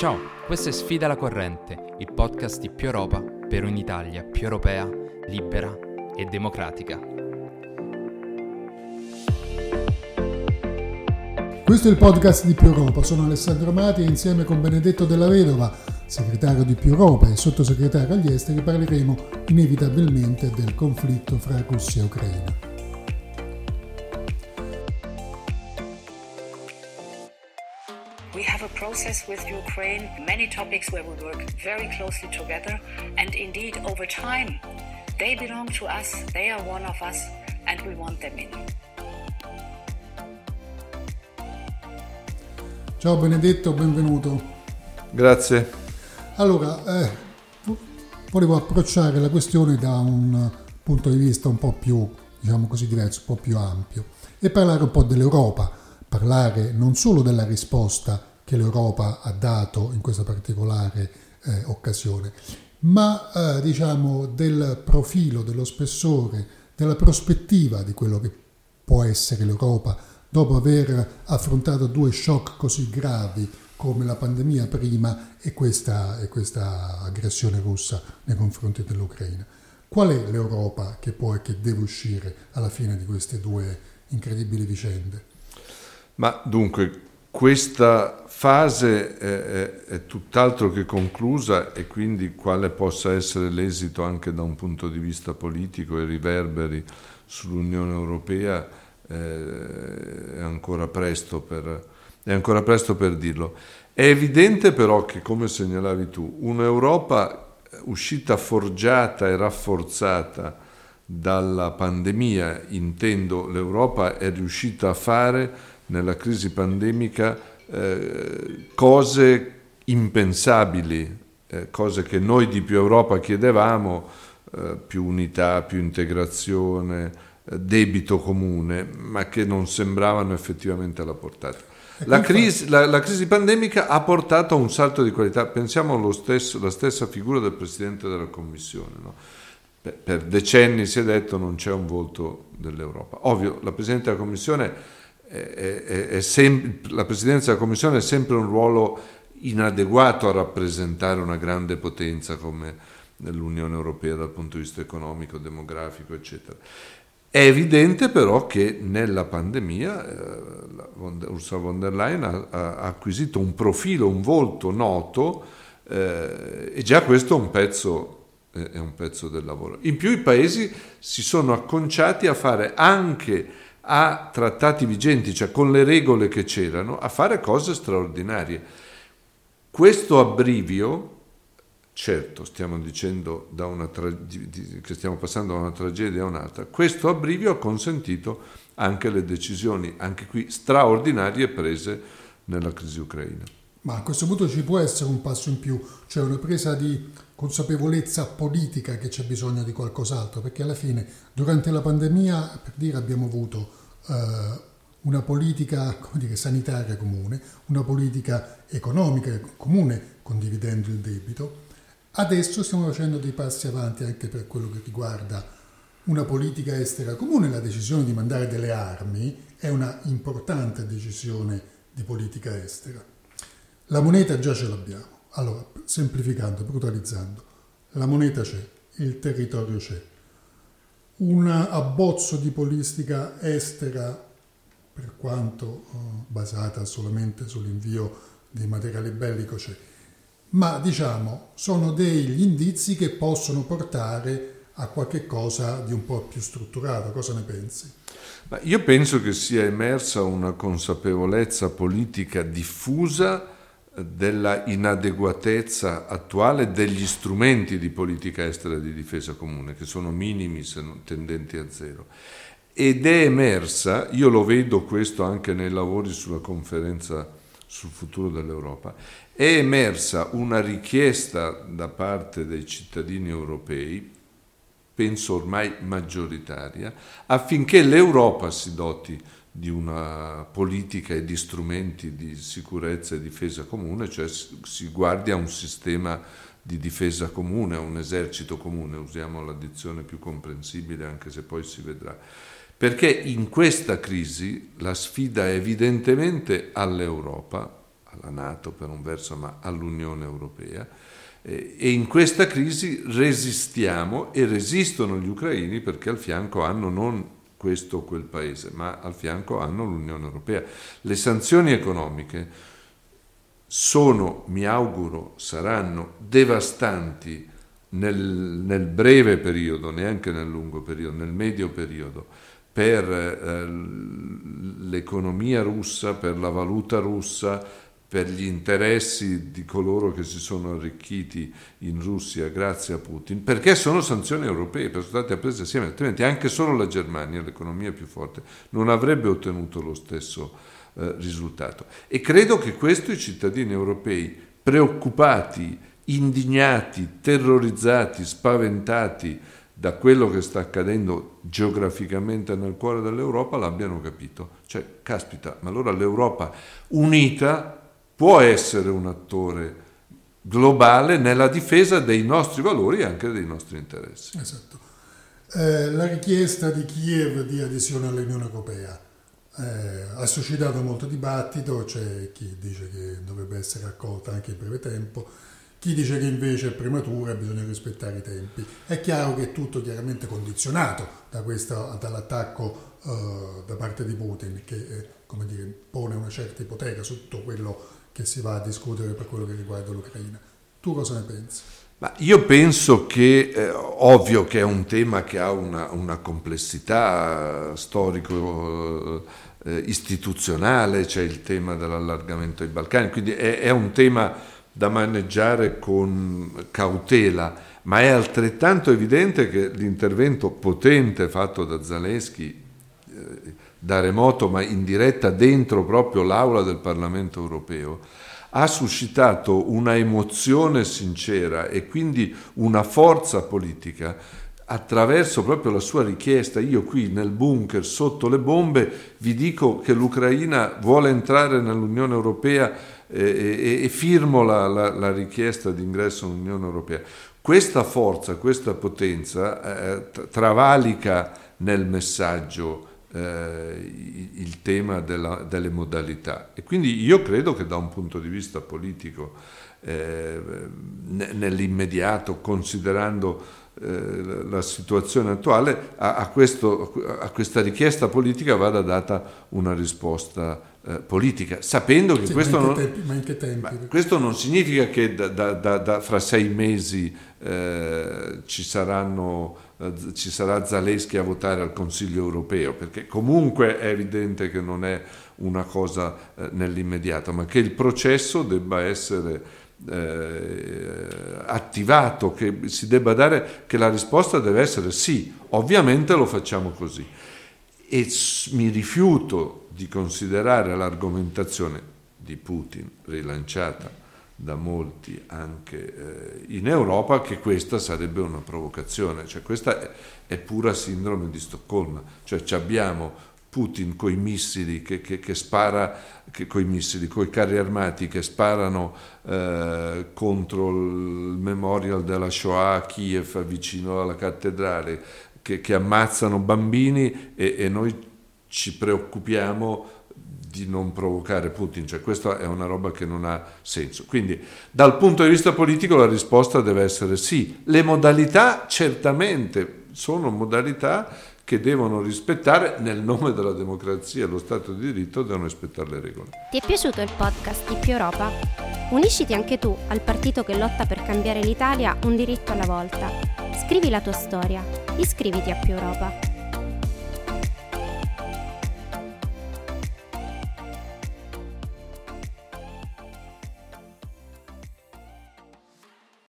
Ciao, questo è Sfida la corrente, il podcast di più Europa per un'Italia più europea, libera e democratica. Questo è il podcast di Più Europa, sono Alessandro Mati e insieme con Benedetto Della Vedova, segretario di Più Europa e sottosegretario agli esteri, parleremo inevitabilmente del conflitto fra Russia e Ucraina. Process with Ukraine, many topics where we work very closely together, and indeed, over time, they belong to us, they are one of us, and we want them in. Ciao Benedetto, benvenuto. Grazie. Allora, eh, volevo approcciare la questione da un punto di vista un po' più, diciamo così, diverso, un po' più ampio e parlare un po' dell'Europa, parlare non solo della risposta che l'Europa ha dato in questa particolare eh, occasione, ma eh, diciamo del profilo, dello spessore, della prospettiva di quello che può essere l'Europa dopo aver affrontato due shock così gravi come la pandemia prima e questa, e questa aggressione russa nei confronti dell'Ucraina. Qual è l'Europa che può e che deve uscire alla fine di queste due incredibili vicende? Ma dunque, questa fase è, è, tutt'altro che conclusa e quindi quale possa essere l'esito anche da un punto di vista politico e riverberi sull'Unione Europea eh, è, ancora per, è ancora presto per dirlo. È evidente però che, come segnalavi tu, un'Europa uscita forgiata e rafforzata dalla pandemia, intendo l'Europa è riuscita a fare nella crisi pandemica eh, cose impensabili, eh, cose che noi di più Europa chiedevamo, eh, più unità, più integrazione, eh, debito comune, ma che non sembravano effettivamente alla portata. La crisi, la, la crisi, pandemica ha portato a un salto di qualità. Pensiamo alla stessa figura del Presidente della Commissione. No? Per, per decenni si è detto non c'è un volto dell'Europa. Ovvio, la Presidente della Commissione sem- la presidenza della Commissione è sempre un ruolo inadeguato a rappresentare una grande potenza come l'Unione Europea dal punto di vista economico, demografico, eccetera. È evidente però che nella pandemia eh, Ursula von der Leyen ha, ha, acquisito un profilo, un volto noto eh, e già questo è un, pezzo, è un pezzo del lavoro. In più i paesi si sono acconciati a fare anche a trattati vigenti, cioè con le regole che c'erano, a fare cose straordinarie. Questo abbrivio, certo stiamo dicendo tra- che stiamo passando da una tragedia a un'altra, questo abbrivio ha consentito anche le decisioni, anche qui straordinarie, prese nella crisi ucraina. Ma a questo punto ci può essere un passo in più, cioè una presa di consapevolezza politica che c'è bisogno di qualcos'altro, perché alla fine durante la pandemia, per dire, abbiamo avuto eh, una politica dire, sanitaria comune, una politica economica comune, condividendo il debito. Adesso stiamo facendo dei passi avanti anche per quello che riguarda una politica estera comune. La decisione di mandare delle armi è una importante decisione di politica estera. La moneta già ce l'abbiamo. Allora, semplificando, brutalizzando, la moneta c'è, il territorio c'è, un abbozzo di politica estera, per quanto eh, basata solamente sull'invio di materiale bellico c'è, ma diciamo sono degli indizi che possono portare a qualche cosa di un po' più strutturato. Cosa ne pensi? io penso che sia emersa una consapevolezza politica diffusa della inadeguatezza attuale degli strumenti di politica estera e di difesa comune, che sono minimi se non tendenti a zero. Ed è emersa, io lo vedo questo anche nei lavori sulla conferenza sul futuro dell'Europa, è emersa una richiesta da parte dei cittadini europei, penso ormai maggioritaria, affinché l'Europa si doti di una politica e di strumenti di sicurezza e difesa comune, cioè si guardi a un sistema di difesa comune, a un esercito comune, usiamo la dizione più comprensibile anche se poi si vedrà. Perché in questa crisi la sfida è evidentemente all'Europa, alla Nato per un verso, ma all'Unione Europea. E in questa crisi resistiamo e resistono gli ucraini perché al fianco hanno non questo o quel paese, ma al fianco hanno l'Unione Europea. Le sanzioni economiche sono, mi auguro, saranno devastanti nel, nel, breve periodo, neanche nel lungo periodo, nel medio periodo, per eh, l'economia russa, per la valuta russa, per gli interessi di coloro che si sono arricchiti in Russia grazie a Putin, perché sono sanzioni europee, sono state prese assieme, altrimenti anche solo la Germania, l'economia più forte, non avrebbe ottenuto lo stesso eh, risultato. E credo che questo i cittadini europei preoccupati, indignati, terrorizzati, spaventati da quello che sta accadendo geograficamente nel cuore dell'Europa l'abbiano capito. Cioè, caspita, ma allora l'Europa unita può essere un attore globale nella difesa dei nostri valori e anche dei nostri interessi. Esatto. Eh, la richiesta di Kiev di adesione all'Unione Europea eh, ha suscitato molto dibattito, c'è chi dice che dovrebbe essere accolta anche in breve tempo, chi dice che invece è prematura e bisogna rispettare i tempi. È chiaro che è tutto chiaramente condizionato da questo, dall'attacco uh, da parte di Putin che eh, dire, pone una certa ipoteca su tutto quello che si va a discutere per quello che riguarda l'Ucraina. Tu cosa ne pensi? Ma io penso che, eh, ovvio che è un tema che ha una, una complessità storico eh, istituzionale, c'è il tema dell'allargamento ai Balcani, quindi è, è un tema da maneggiare con cautela, ma è altrettanto evidente che l'intervento potente fatto da Zaleschi eh, da remoto ma in diretta dentro proprio l'aula del Parlamento europeo, ha suscitato una emozione sincera e quindi una forza politica attraverso proprio la sua richiesta, io qui nel bunker sotto le bombe vi dico che l'Ucraina vuole entrare nell'Unione Europea e, e, e firmo la, la, la, richiesta di ingresso nell'Unione Europea. Questa forza, questa potenza eh, travalica nel messaggio eh, il tema della, delle modalità. E quindi io credo che da un punto di vista politico, eh, nell'immediato, considerando eh, la situazione attuale, a, a, questo, a, questa richiesta politica vada data una risposta eh, politica, sapendo che sì, questo, non, tempi, questo, non, significa che da, da, da, fra sei mesi eh, ci saranno ci sarà Zaleschi a votare al Consiglio europeo, perché comunque è evidente che non è una cosa eh, nell'immediato, ma che il processo debba essere eh, attivato, che si debba dare, che la risposta deve essere sì, ovviamente lo facciamo così. E mi rifiuto di considerare l'argomentazione di Putin rilanciata da molti anche eh, in Europa che questa sarebbe una provocazione, cioè questa è, pura sindrome di Stoccolma, cioè abbiamo Putin con i missili che, che, che spara, che, coi missili, coi carri armati che sparano eh, contro il memorial della Shoah a Kiev vicino alla cattedrale, che, che ammazzano bambini e, e noi ci preoccupiamo di non provocare Putin, cioè questa è una roba che non ha senso. Quindi dal punto di vista politico la risposta deve essere sì. Le modalità certamente sono modalità che devono rispettare nel nome della democrazia e lo Stato di diritto devono rispettare le regole. Ti è piaciuto il podcast di Più Europa? Unisciti anche tu al partito che lotta per cambiare l'Italia un diritto alla volta. Scrivi la tua storia. Iscriviti a Più Europa.